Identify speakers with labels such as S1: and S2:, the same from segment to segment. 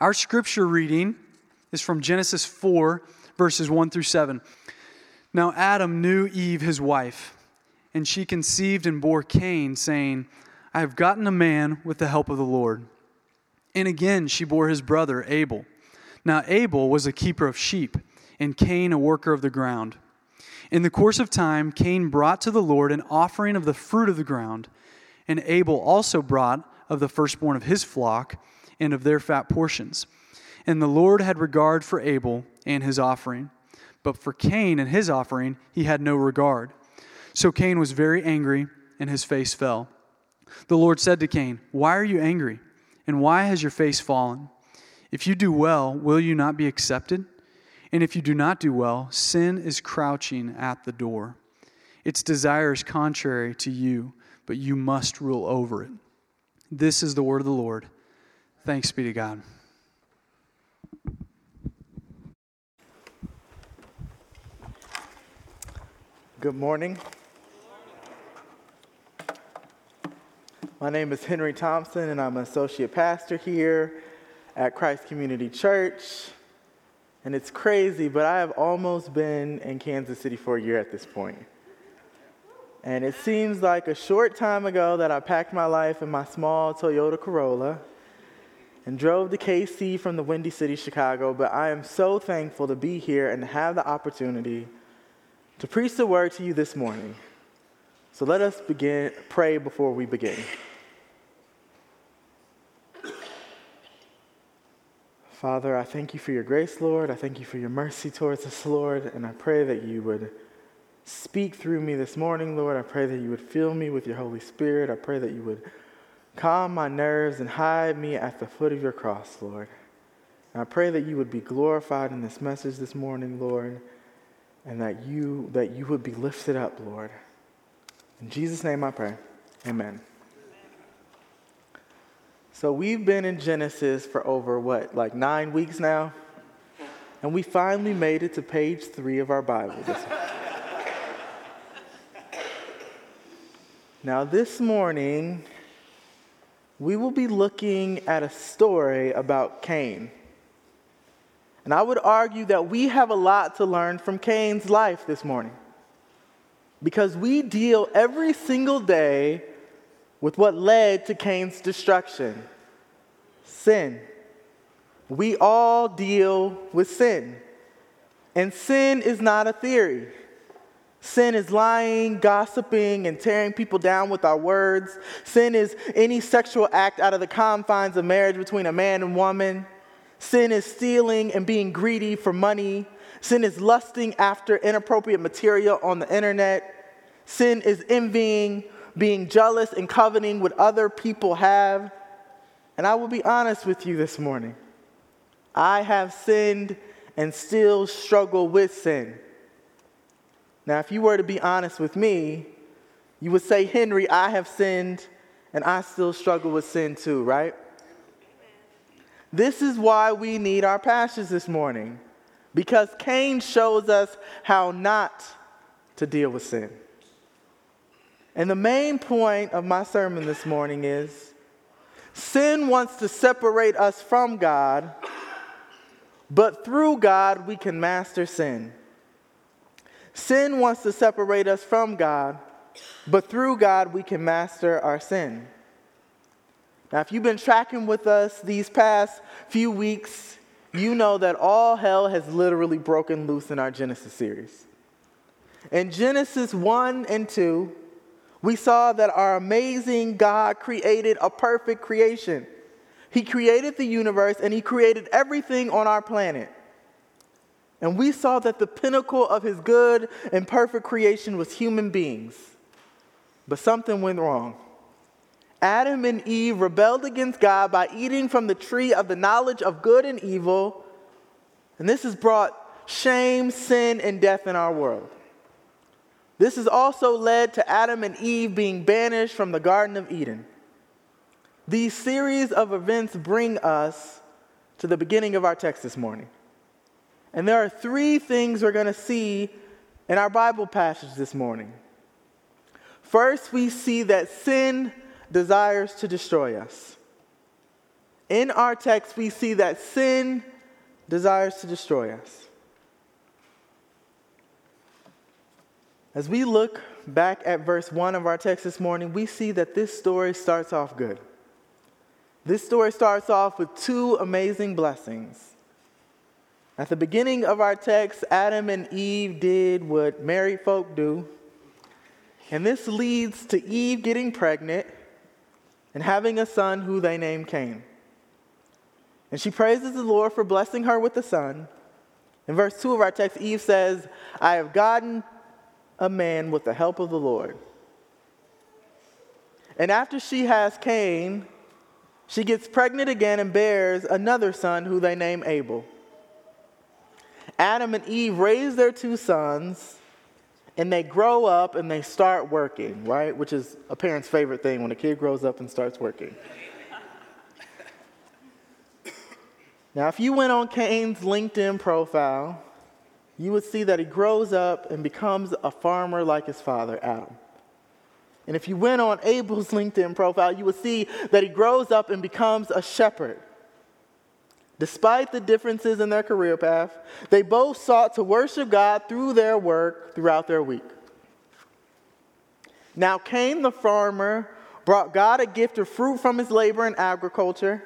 S1: Our scripture reading is from Genesis 4, verses 1 through 7. Now Adam knew Eve, his wife, and she conceived and bore Cain, saying, I have gotten a man with the help of the Lord. And again she bore his brother Abel. Now Abel was a keeper of sheep, and Cain a worker of the ground. In the course of time, Cain brought to the Lord an offering of the fruit of the ground, and Abel also brought of the firstborn of his flock and of their fat portions. And the Lord had regard for Abel and his offering, but for Cain and his offering he had no regard. So Cain was very angry, and his face fell. The Lord said to Cain, Why are you angry? And why has your face fallen? If you do well, will you not be accepted? And if you do not do well, sin is crouching at the door. Its desire is contrary to you, but you must rule over it. This is the word of the Lord. Thanks be to God.
S2: Good morning. My name is Henry Thompson, and I'm an associate pastor here at Christ Community Church. And it's crazy, but I have almost been in Kansas City for a year at this point. And it seems like a short time ago that I packed my life in my small Toyota Corolla and drove to KC from the Windy City, Chicago. But I am so thankful to be here and have the opportunity to preach the word to you this morning. So let us begin, pray before we begin. Father, I thank you for your grace, Lord. I thank you for your mercy towards us, Lord. And I pray that you would speak through me this morning, Lord. I pray that you would fill me with your Holy Spirit. I pray that you would calm my nerves and hide me at the foot of your cross, Lord. And I pray that you would be glorified in this message this morning, Lord, and that you that you would be lifted up, Lord. In Jesus' name I pray. Amen. So we've been in Genesis for over what, like nine weeks now? And we finally made it to page three of our Bible. now, this morning, we will be looking at a story about Cain. And I would argue that we have a lot to learn from Cain's life this morning. Because we deal every single day with what led to Cain's destruction sin. We all deal with sin. And sin is not a theory. Sin is lying, gossiping, and tearing people down with our words. Sin is any sexual act out of the confines of marriage between a man and woman. Sin is stealing and being greedy for money. Sin is lusting after inappropriate material on the internet. Sin is envying, being jealous, and coveting what other people have. And I will be honest with you this morning. I have sinned and still struggle with sin. Now, if you were to be honest with me, you would say, Henry, I have sinned and I still struggle with sin too, right? This is why we need our pastors this morning, because Cain shows us how not to deal with sin. And the main point of my sermon this morning is sin wants to separate us from God, but through God we can master sin. Sin wants to separate us from God, but through God we can master our sin. Now, if you've been tracking with us these past few weeks, you know that all hell has literally broken loose in our Genesis series. In Genesis 1 and 2, we saw that our amazing God created a perfect creation. He created the universe and He created everything on our planet. And we saw that the pinnacle of His good and perfect creation was human beings. But something went wrong. Adam and Eve rebelled against God by eating from the tree of the knowledge of good and evil. And this has brought shame, sin, and death in our world. This has also led to Adam and Eve being banished from the Garden of Eden. These series of events bring us to the beginning of our text this morning. And there are three things we're going to see in our Bible passage this morning. First, we see that sin desires to destroy us. in our text, we see that sin desires to destroy us. As we look back at verse 1 of our text this morning, we see that this story starts off good. This story starts off with two amazing blessings. At the beginning of our text, Adam and Eve did what married folk do. And this leads to Eve getting pregnant and having a son who they name Cain. And she praises the Lord for blessing her with a son. In verse 2 of our text, Eve says, I have gotten a man with the help of the Lord. And after she has Cain, she gets pregnant again and bears another son who they name Abel. Adam and Eve raise their two sons and they grow up and they start working, right? Which is a parent's favorite thing when a kid grows up and starts working. now, if you went on Cain's LinkedIn profile, you would see that he grows up and becomes a farmer like his father, Adam. And if you went on Abel's LinkedIn profile, you would see that he grows up and becomes a shepherd. Despite the differences in their career path, they both sought to worship God through their work throughout their week. Now, Cain the farmer brought God a gift of fruit from his labor in agriculture,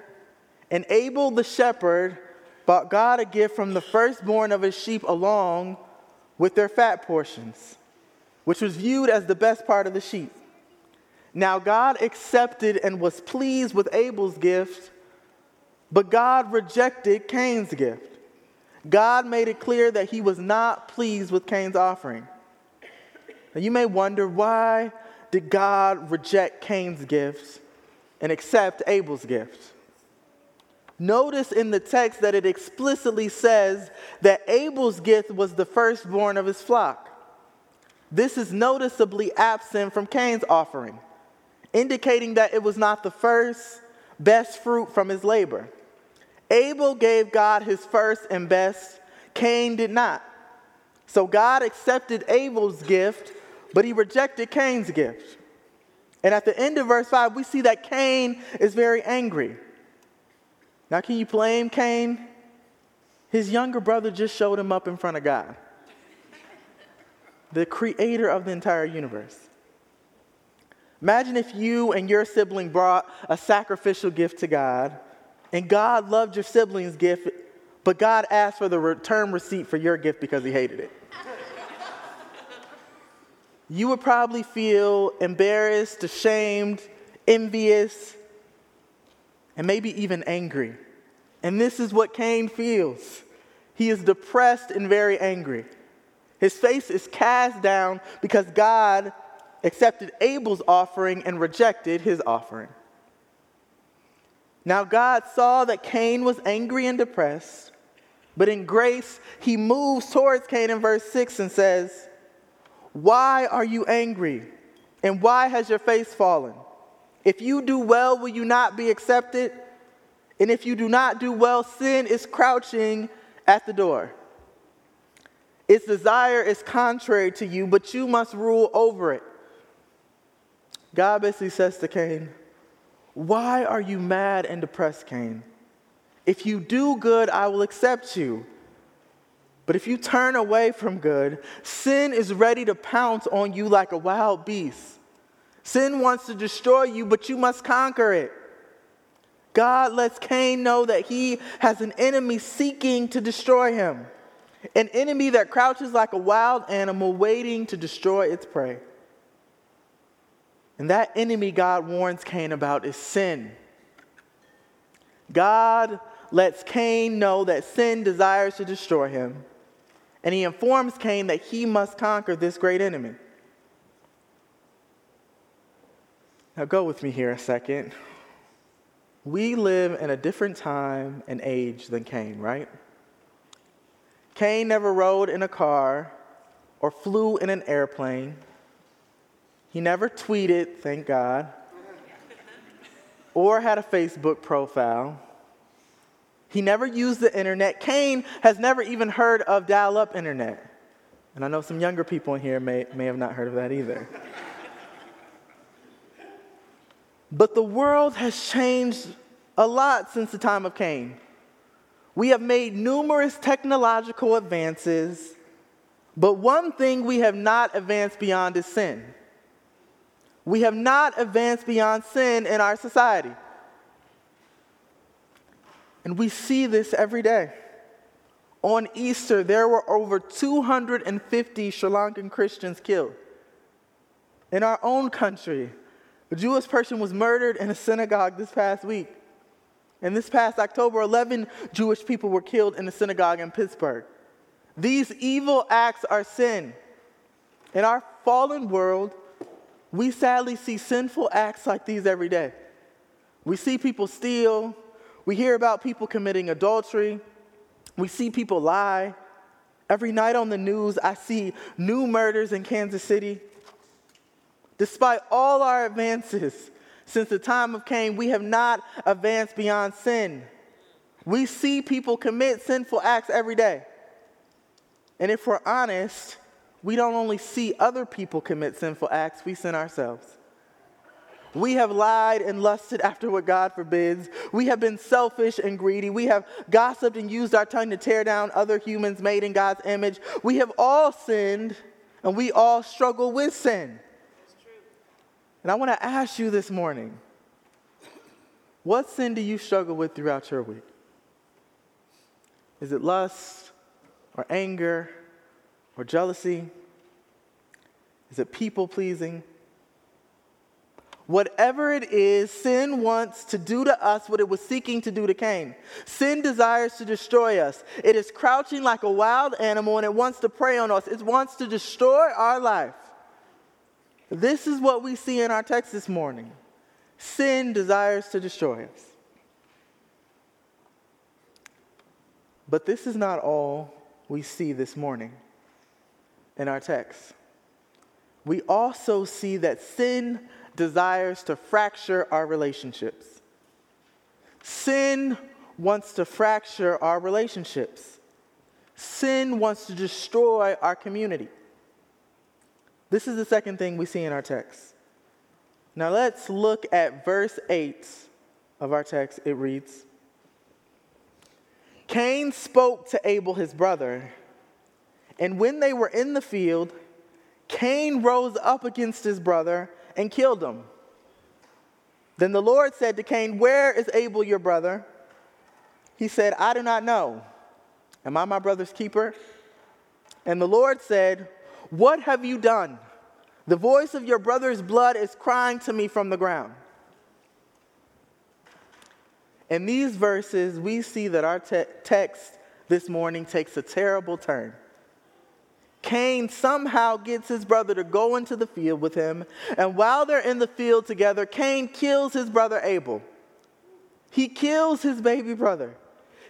S2: and Abel the shepherd brought God a gift from the firstborn of his sheep along with their fat portions, which was viewed as the best part of the sheep. Now, God accepted and was pleased with Abel's gift but God rejected Cain's gift. God made it clear that he was not pleased with Cain's offering. Now you may wonder why did God reject Cain's gift and accept Abel's gift? Notice in the text that it explicitly says that Abel's gift was the firstborn of his flock. This is noticeably absent from Cain's offering, indicating that it was not the first best fruit from his labor. Abel gave God his first and best, Cain did not. So God accepted Abel's gift, but he rejected Cain's gift. And at the end of verse 5, we see that Cain is very angry. Now, can you blame Cain? His younger brother just showed him up in front of God, the creator of the entire universe. Imagine if you and your sibling brought a sacrificial gift to God and God loved your sibling's gift, but God asked for the return receipt for your gift because he hated it. you would probably feel embarrassed, ashamed, envious, and maybe even angry. And this is what Cain feels. He is depressed and very angry. His face is cast down because God accepted Abel's offering and rejected his offering. Now God saw that Cain was angry and depressed, but in grace, he moves towards Cain in verse 6 and says, Why are you angry? And why has your face fallen? If you do well, will you not be accepted? And if you do not do well, sin is crouching at the door. Its desire is contrary to you, but you must rule over it. God basically says to Cain, why are you mad and depressed, Cain? If you do good, I will accept you. But if you turn away from good, sin is ready to pounce on you like a wild beast. Sin wants to destroy you, but you must conquer it. God lets Cain know that he has an enemy seeking to destroy him, an enemy that crouches like a wild animal waiting to destroy its prey. And that enemy God warns Cain about is sin. God lets Cain know that sin desires to destroy him, and he informs Cain that he must conquer this great enemy. Now, go with me here a second. We live in a different time and age than Cain, right? Cain never rode in a car or flew in an airplane. He never tweeted, thank God, or had a Facebook profile. He never used the internet. Cain has never even heard of dial up internet. And I know some younger people in here may, may have not heard of that either. but the world has changed a lot since the time of Cain. We have made numerous technological advances, but one thing we have not advanced beyond is sin. We have not advanced beyond sin in our society. And we see this every day. On Easter, there were over 250 Sri Lankan Christians killed. In our own country, a Jewish person was murdered in a synagogue this past week. And this past October, 11 Jewish people were killed in a synagogue in Pittsburgh. These evil acts are sin. In our fallen world, we sadly see sinful acts like these every day. We see people steal, we hear about people committing adultery, we see people lie. Every night on the news, I see new murders in Kansas City. Despite all our advances since the time of Cain, we have not advanced beyond sin. We see people commit sinful acts every day. And if we're honest, we don't only see other people commit sinful acts, we sin ourselves. We have lied and lusted after what God forbids. We have been selfish and greedy. We have gossiped and used our tongue to tear down other humans made in God's image. We have all sinned and we all struggle with sin. And I want to ask you this morning what sin do you struggle with throughout your week? Is it lust or anger or jealousy? Is it people pleasing? Whatever it is, sin wants to do to us what it was seeking to do to Cain. Sin desires to destroy us. It is crouching like a wild animal and it wants to prey on us. It wants to destroy our life. This is what we see in our text this morning. Sin desires to destroy us. But this is not all we see this morning in our text. We also see that sin desires to fracture our relationships. Sin wants to fracture our relationships. Sin wants to destroy our community. This is the second thing we see in our text. Now let's look at verse 8 of our text. It reads Cain spoke to Abel, his brother, and when they were in the field, Cain rose up against his brother and killed him. Then the Lord said to Cain, Where is Abel, your brother? He said, I do not know. Am I my brother's keeper? And the Lord said, what have you done? The voice of your brother's blood is crying to me from the ground. In these verses, we see that our te- text this morning takes a terrible turn. Cain somehow gets his brother to go into the field with him, and while they're in the field together, Cain kills his brother Abel. He kills his baby brother.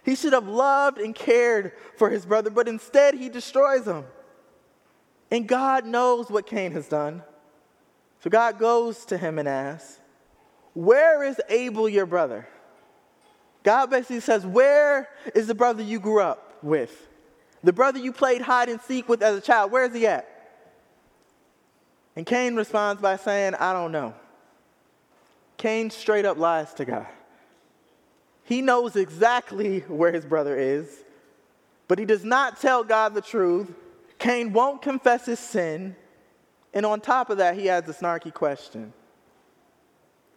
S2: He should have loved and cared for his brother, but instead he destroys him. And God knows what Cain has done. So God goes to him and asks, Where is Abel, your brother? God basically says, Where is the brother you grew up with? The brother you played hide and seek with as a child, where is he at? And Cain responds by saying, I don't know. Cain straight up lies to God. He knows exactly where his brother is, but he does not tell God the truth Cain won't confess his sin. And on top of that, he has a snarky question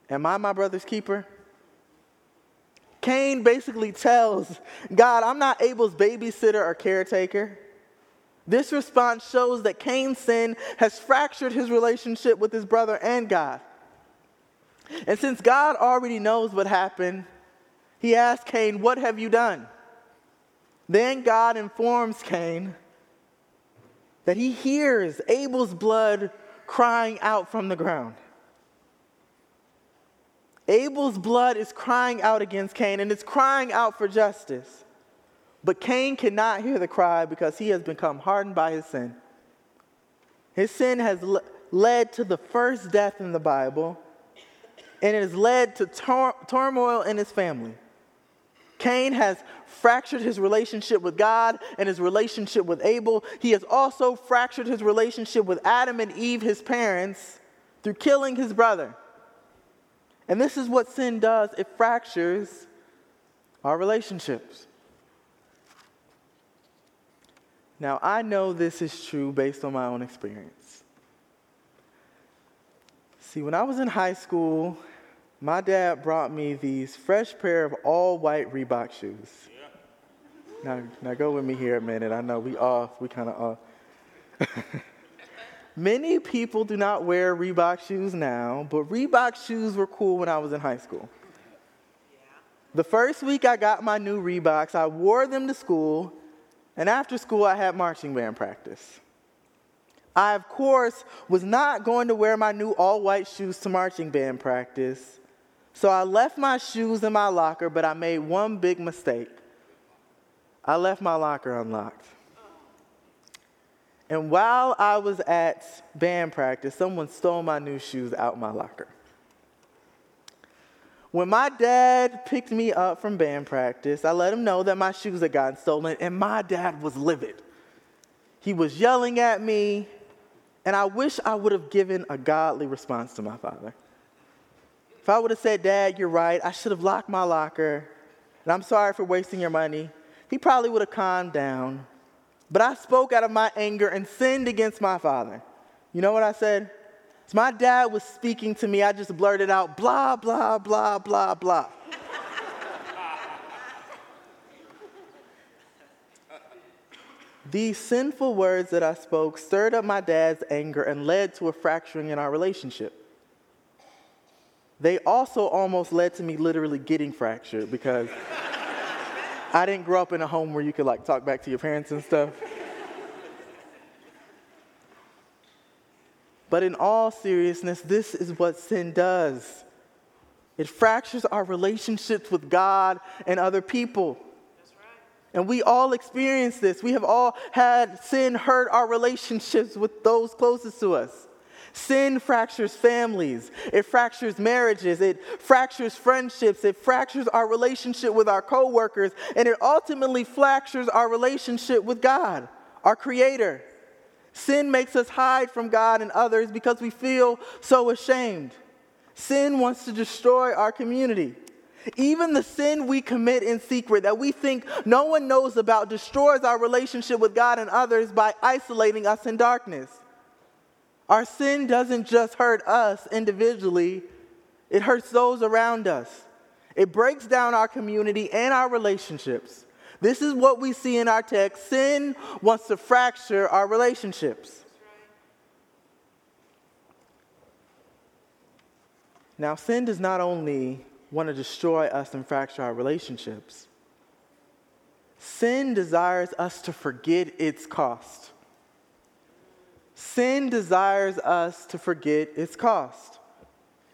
S2: Am I my brother's keeper? Cain basically tells God, I'm not Abel's babysitter or caretaker. This response shows that Cain's sin has fractured his relationship with his brother and God. And since God already knows what happened, he asks Cain, What have you done? Then God informs Cain that he hears Abel's blood crying out from the ground. Abel's blood is crying out against Cain and it's crying out for justice. But Cain cannot hear the cry because he has become hardened by his sin. His sin has le- led to the first death in the Bible, and it has led to tor- turmoil in his family. Cain has fractured his relationship with God and his relationship with Abel. He has also fractured his relationship with Adam and Eve, his parents, through killing his brother. And this is what sin does it fractures our relationships. Now, I know this is true based on my own experience. See, when I was in high school, my dad brought me these fresh pair of all white Reebok shoes. Now, now go with me here a minute. I know we off, we kind of off. Many people do not wear Reebok shoes now, but Reebok shoes were cool when I was in high school. The first week I got my new Reeboks, I wore them to school, and after school I had marching band practice. I, of course, was not going to wear my new all white shoes to marching band practice, so I left my shoes in my locker, but I made one big mistake. I left my locker unlocked. And while I was at band practice, someone stole my new shoes out my locker. When my dad picked me up from band practice, I let him know that my shoes had gotten stolen, and my dad was livid. He was yelling at me, and I wish I would have given a godly response to my father. If I would have said, Dad, you're right, I should have locked my locker, and I'm sorry for wasting your money, he probably would have calmed down. But I spoke out of my anger and sinned against my father. You know what I said? My dad was speaking to me, I just blurted out, blah, blah, blah, blah, blah. These sinful words that I spoke stirred up my dad's anger and led to a fracturing in our relationship. They also almost led to me literally getting fractured because I didn't grow up in a home where you could like talk back to your parents and stuff. But in all seriousness, this is what sin does it fractures our relationships with God and other people. And we all experience this. We have all had sin hurt our relationships with those closest to us. Sin fractures families, it fractures marriages, it fractures friendships, it fractures our relationship with our coworkers, and it ultimately fractures our relationship with God, our Creator. Sin makes us hide from God and others because we feel so ashamed. Sin wants to destroy our community. Even the sin we commit in secret that we think no one knows about destroys our relationship with God and others by isolating us in darkness. Our sin doesn't just hurt us individually, it hurts those around us. It breaks down our community and our relationships. This is what we see in our text. Sin wants to fracture our relationships. Now, sin does not only want to destroy us and fracture our relationships, sin desires us to forget its cost. Sin desires us to forget its cost.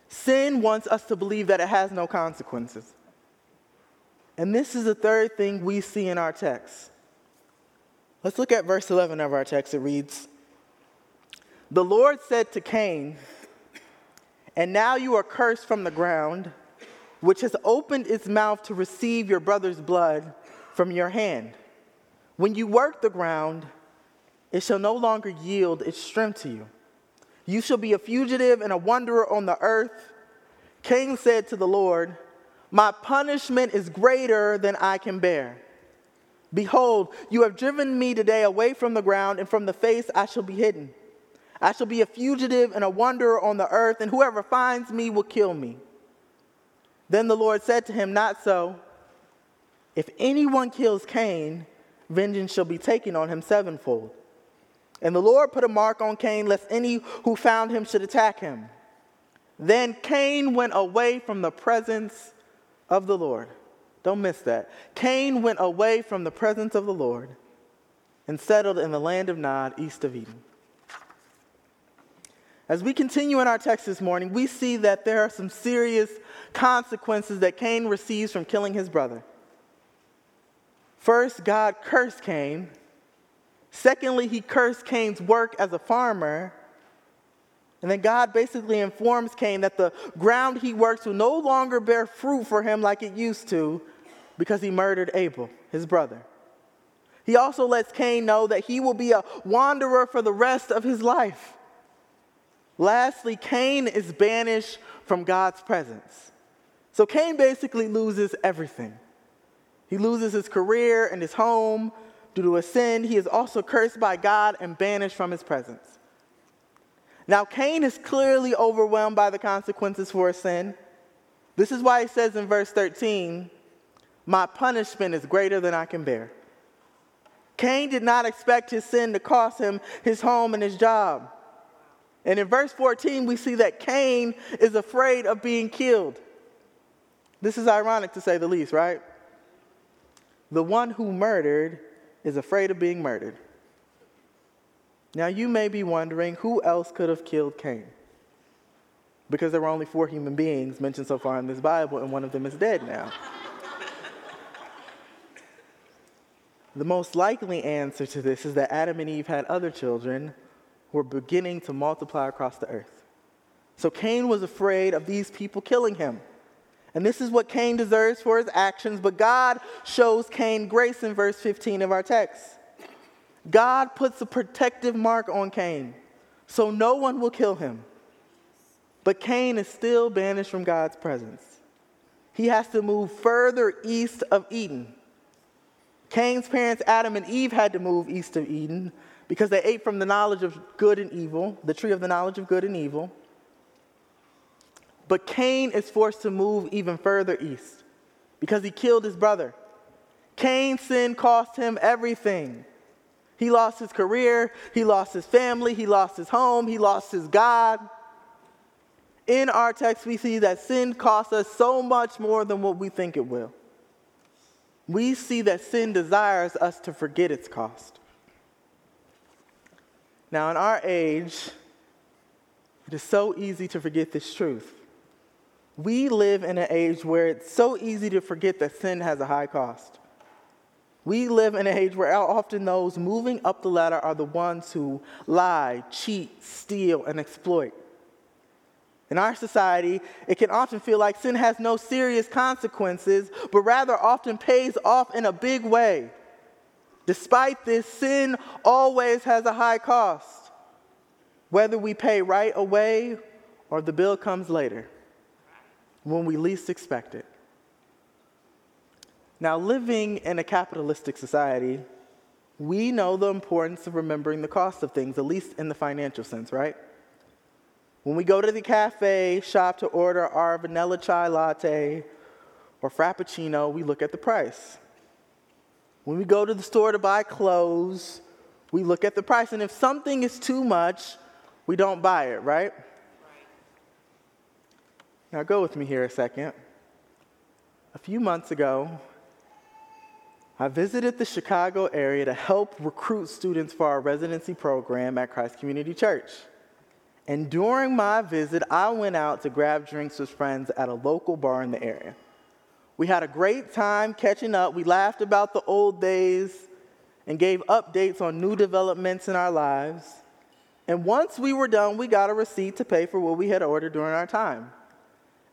S2: Sin wants us to believe that it has no consequences. And this is the third thing we see in our text. Let's look at verse 11 of our text. It reads The Lord said to Cain, And now you are cursed from the ground, which has opened its mouth to receive your brother's blood from your hand. When you work the ground, it shall no longer yield its strength to you. You shall be a fugitive and a wanderer on the earth. Cain said to the Lord, my punishment is greater than I can bear. Behold, you have driven me today away from the ground, and from the face I shall be hidden. I shall be a fugitive and a wanderer on the earth, and whoever finds me will kill me. Then the Lord said to him, Not so. If anyone kills Cain, vengeance shall be taken on him sevenfold. And the Lord put a mark on Cain, lest any who found him should attack him. Then Cain went away from the presence of the Lord. Don't miss that. Cain went away from the presence of the Lord and settled in the land of Nod, east of Eden. As we continue in our text this morning, we see that there are some serious consequences that Cain receives from killing his brother. First, God cursed Cain. Secondly, he cursed Cain's work as a farmer. And then God basically informs Cain that the ground he works will no longer bear fruit for him like it used to because he murdered Abel, his brother. He also lets Cain know that he will be a wanderer for the rest of his life. Lastly, Cain is banished from God's presence. So Cain basically loses everything. He loses his career and his home due to a sin. He is also cursed by God and banished from his presence. Now, Cain is clearly overwhelmed by the consequences for his sin. This is why he says in verse 13, My punishment is greater than I can bear. Cain did not expect his sin to cost him his home and his job. And in verse 14, we see that Cain is afraid of being killed. This is ironic to say the least, right? The one who murdered is afraid of being murdered. Now, you may be wondering who else could have killed Cain? Because there were only four human beings mentioned so far in this Bible, and one of them is dead now. the most likely answer to this is that Adam and Eve had other children who were beginning to multiply across the earth. So Cain was afraid of these people killing him. And this is what Cain deserves for his actions, but God shows Cain grace in verse 15 of our text. God puts a protective mark on Cain, so no one will kill him. But Cain is still banished from God's presence. He has to move further east of Eden. Cain's parents, Adam and Eve, had to move east of Eden because they ate from the knowledge of good and evil, the tree of the knowledge of good and evil. But Cain is forced to move even further east because he killed his brother. Cain's sin cost him everything. He lost his career, he lost his family, he lost his home, he lost his God. In our text, we see that sin costs us so much more than what we think it will. We see that sin desires us to forget its cost. Now, in our age, it is so easy to forget this truth. We live in an age where it's so easy to forget that sin has a high cost. We live in an age where often those moving up the ladder are the ones who lie, cheat, steal, and exploit. In our society, it can often feel like sin has no serious consequences, but rather often pays off in a big way. Despite this, sin always has a high cost, whether we pay right away or the bill comes later, when we least expect it. Now, living in a capitalistic society, we know the importance of remembering the cost of things, at least in the financial sense, right? When we go to the cafe shop to order our vanilla chai latte or frappuccino, we look at the price. When we go to the store to buy clothes, we look at the price. And if something is too much, we don't buy it, right? Now, go with me here a second. A few months ago, I visited the Chicago area to help recruit students for our residency program at Christ Community Church. And during my visit, I went out to grab drinks with friends at a local bar in the area. We had a great time catching up. We laughed about the old days and gave updates on new developments in our lives. And once we were done, we got a receipt to pay for what we had ordered during our time.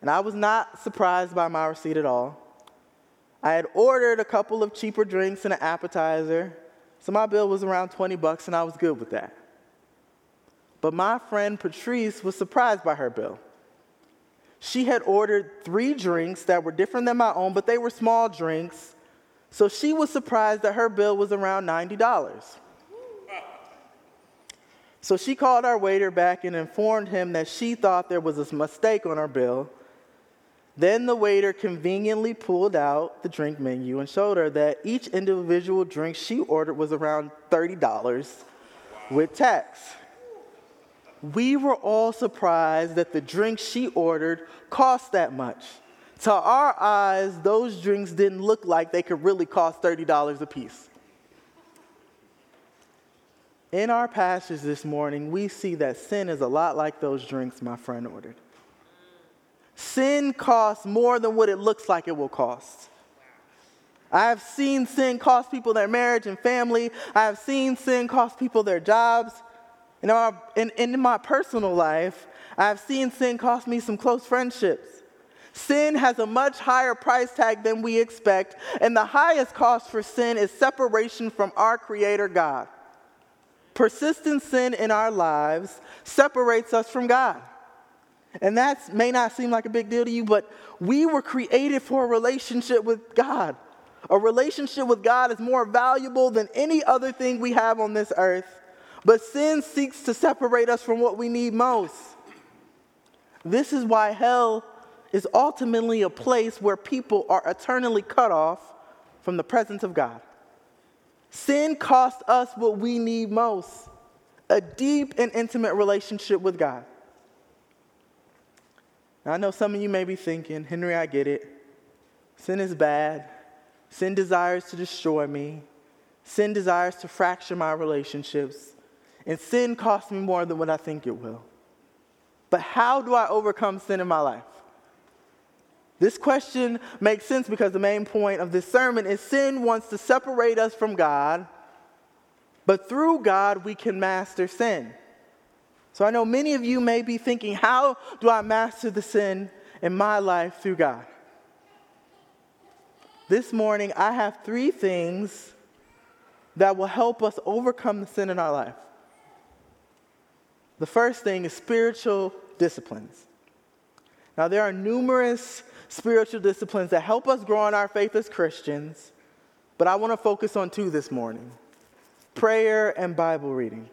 S2: And I was not surprised by my receipt at all. I had ordered a couple of cheaper drinks and an appetizer, so my bill was around 20 bucks and I was good with that. But my friend Patrice was surprised by her bill. She had ordered three drinks that were different than my own, but they were small drinks. So she was surprised that her bill was around $90. So she called our waiter back and informed him that she thought there was a mistake on her bill. Then the waiter conveniently pulled out the drink menu and showed her that each individual drink she ordered was around $30 with tax. We were all surprised that the drinks she ordered cost that much. To our eyes, those drinks didn't look like they could really cost $30 a piece. In our passage this morning, we see that sin is a lot like those drinks my friend ordered. Sin costs more than what it looks like it will cost. I have seen sin cost people their marriage and family. I have seen sin cost people their jobs. In, our, in, in my personal life, I've seen sin cost me some close friendships. Sin has a much higher price tag than we expect, and the highest cost for sin is separation from our Creator God. Persistent sin in our lives separates us from God. And that may not seem like a big deal to you, but we were created for a relationship with God. A relationship with God is more valuable than any other thing we have on this earth. But sin seeks to separate us from what we need most. This is why hell is ultimately a place where people are eternally cut off from the presence of God. Sin costs us what we need most a deep and intimate relationship with God. Now, I know some of you may be thinking, Henry, I get it. Sin is bad. Sin desires to destroy me. Sin desires to fracture my relationships. And sin costs me more than what I think it will. But how do I overcome sin in my life? This question makes sense because the main point of this sermon is sin wants to separate us from God, but through God we can master sin. So I know many of you may be thinking, how do I master the sin in my life through God? This morning, I have three things that will help us overcome the sin in our life. The first thing is spiritual disciplines. Now, there are numerous spiritual disciplines that help us grow in our faith as Christians, but I want to focus on two this morning prayer and Bible reading.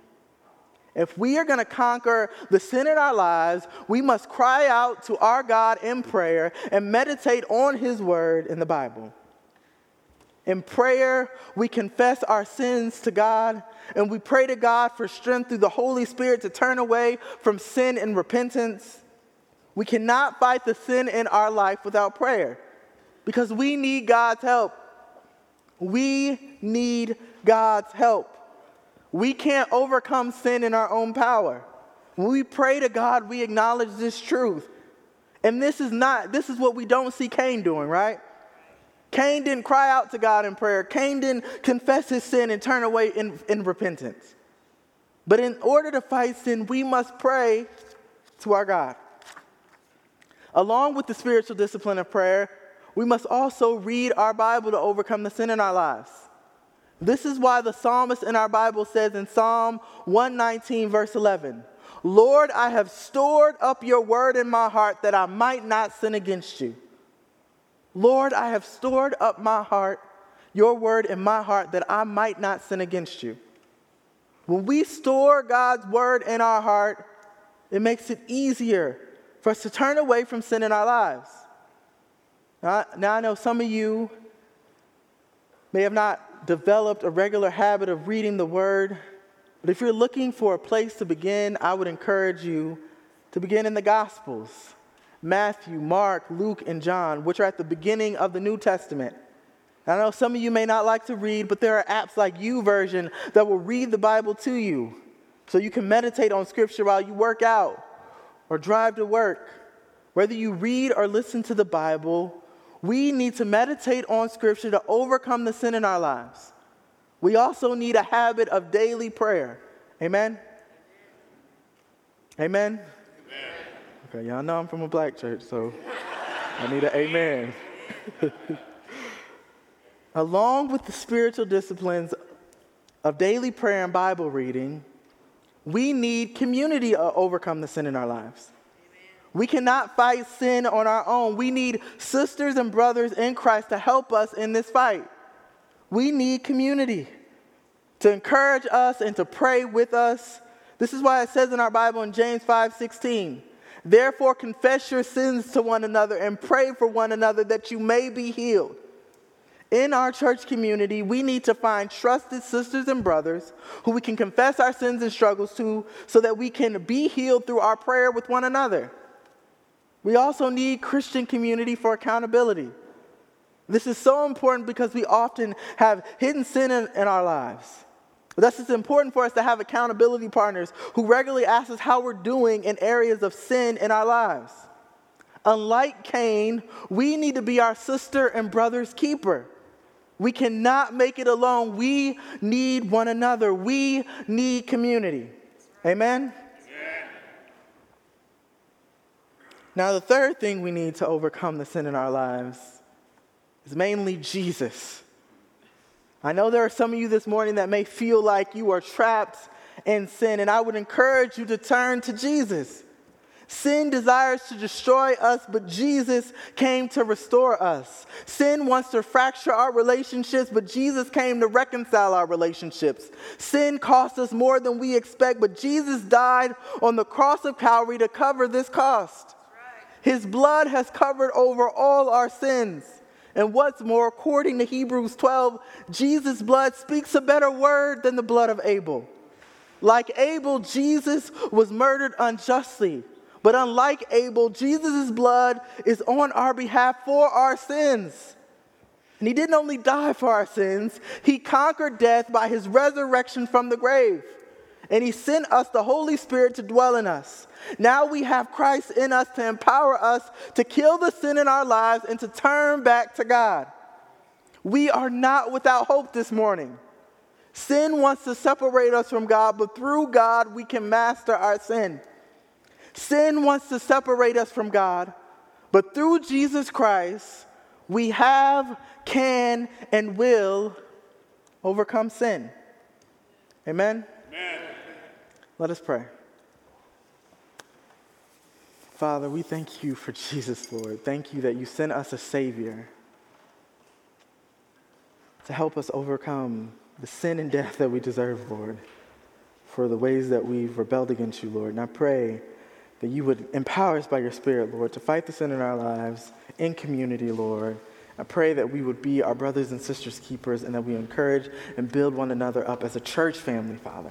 S2: If we are going to conquer the sin in our lives, we must cry out to our God in prayer and meditate on His word in the Bible. In prayer, we confess our sins to God and we pray to God for strength through the Holy Spirit to turn away from sin and repentance. We cannot fight the sin in our life without prayer because we need God's help. We need God's help. We can't overcome sin in our own power. When we pray to God, we acknowledge this truth. And this is not, this is what we don't see Cain doing, right? Cain didn't cry out to God in prayer. Cain didn't confess his sin and turn away in, in repentance. But in order to fight sin, we must pray to our God. Along with the spiritual discipline of prayer, we must also read our Bible to overcome the sin in our lives. This is why the psalmist in our Bible says in Psalm 119, verse 11, Lord, I have stored up your word in my heart that I might not sin against you. Lord, I have stored up my heart, your word in my heart, that I might not sin against you. When we store God's word in our heart, it makes it easier for us to turn away from sin in our lives. Now, now I know some of you may have not developed a regular habit of reading the word, but if you're looking for a place to begin, I would encourage you to begin in the Gospels. Matthew, Mark, Luke, and John, which are at the beginning of the New Testament. I know some of you may not like to read, but there are apps like YouVersion that will read the Bible to you so you can meditate on Scripture while you work out or drive to work. Whether you read or listen to the Bible, we need to meditate on Scripture to overcome the sin in our lives. We also need a habit of daily prayer. Amen? Amen? amen. Okay, y'all know I'm from a black church, so I need an amen. Along with the spiritual disciplines of daily prayer and Bible reading, we need community to overcome the sin in our lives. We cannot fight sin on our own. We need sisters and brothers in Christ to help us in this fight. We need community to encourage us and to pray with us. This is why it says in our Bible in James 5 16, Therefore, confess your sins to one another and pray for one another that you may be healed. In our church community, we need to find trusted sisters and brothers who we can confess our sins and struggles to so that we can be healed through our prayer with one another. We also need Christian community for accountability. This is so important because we often have hidden sin in, in our lives. Thus, it's important for us to have accountability partners who regularly ask us how we're doing in areas of sin in our lives. Unlike Cain, we need to be our sister and brother's keeper. We cannot make it alone. We need one another. We need community. Amen? Now, the third thing we need to overcome the sin in our lives is mainly Jesus. I know there are some of you this morning that may feel like you are trapped in sin, and I would encourage you to turn to Jesus. Sin desires to destroy us, but Jesus came to restore us. Sin wants to fracture our relationships, but Jesus came to reconcile our relationships. Sin costs us more than we expect, but Jesus died on the cross of Calvary to cover this cost. His blood has covered over all our sins. And what's more, according to Hebrews 12, Jesus' blood speaks a better word than the blood of Abel. Like Abel, Jesus was murdered unjustly. But unlike Abel, Jesus' blood is on our behalf for our sins. And he didn't only die for our sins, he conquered death by his resurrection from the grave. And he sent us the Holy Spirit to dwell in us. Now we have Christ in us to empower us to kill the sin in our lives and to turn back to God. We are not without hope this morning. Sin wants to separate us from God, but through God we can master our sin. Sin wants to separate us from God, but through Jesus Christ, we have, can, and will overcome sin. Amen? Amen. Let us pray. Father, we thank you for Jesus, Lord. Thank you that you sent us a Savior to help us overcome the sin and death that we deserve, Lord, for the ways that we've rebelled against you, Lord. And I pray that you would empower us by your Spirit, Lord, to fight the sin in our lives, in community, Lord. I pray that we would be our brothers and sisters' keepers and that we encourage and build one another up as a church family, Father.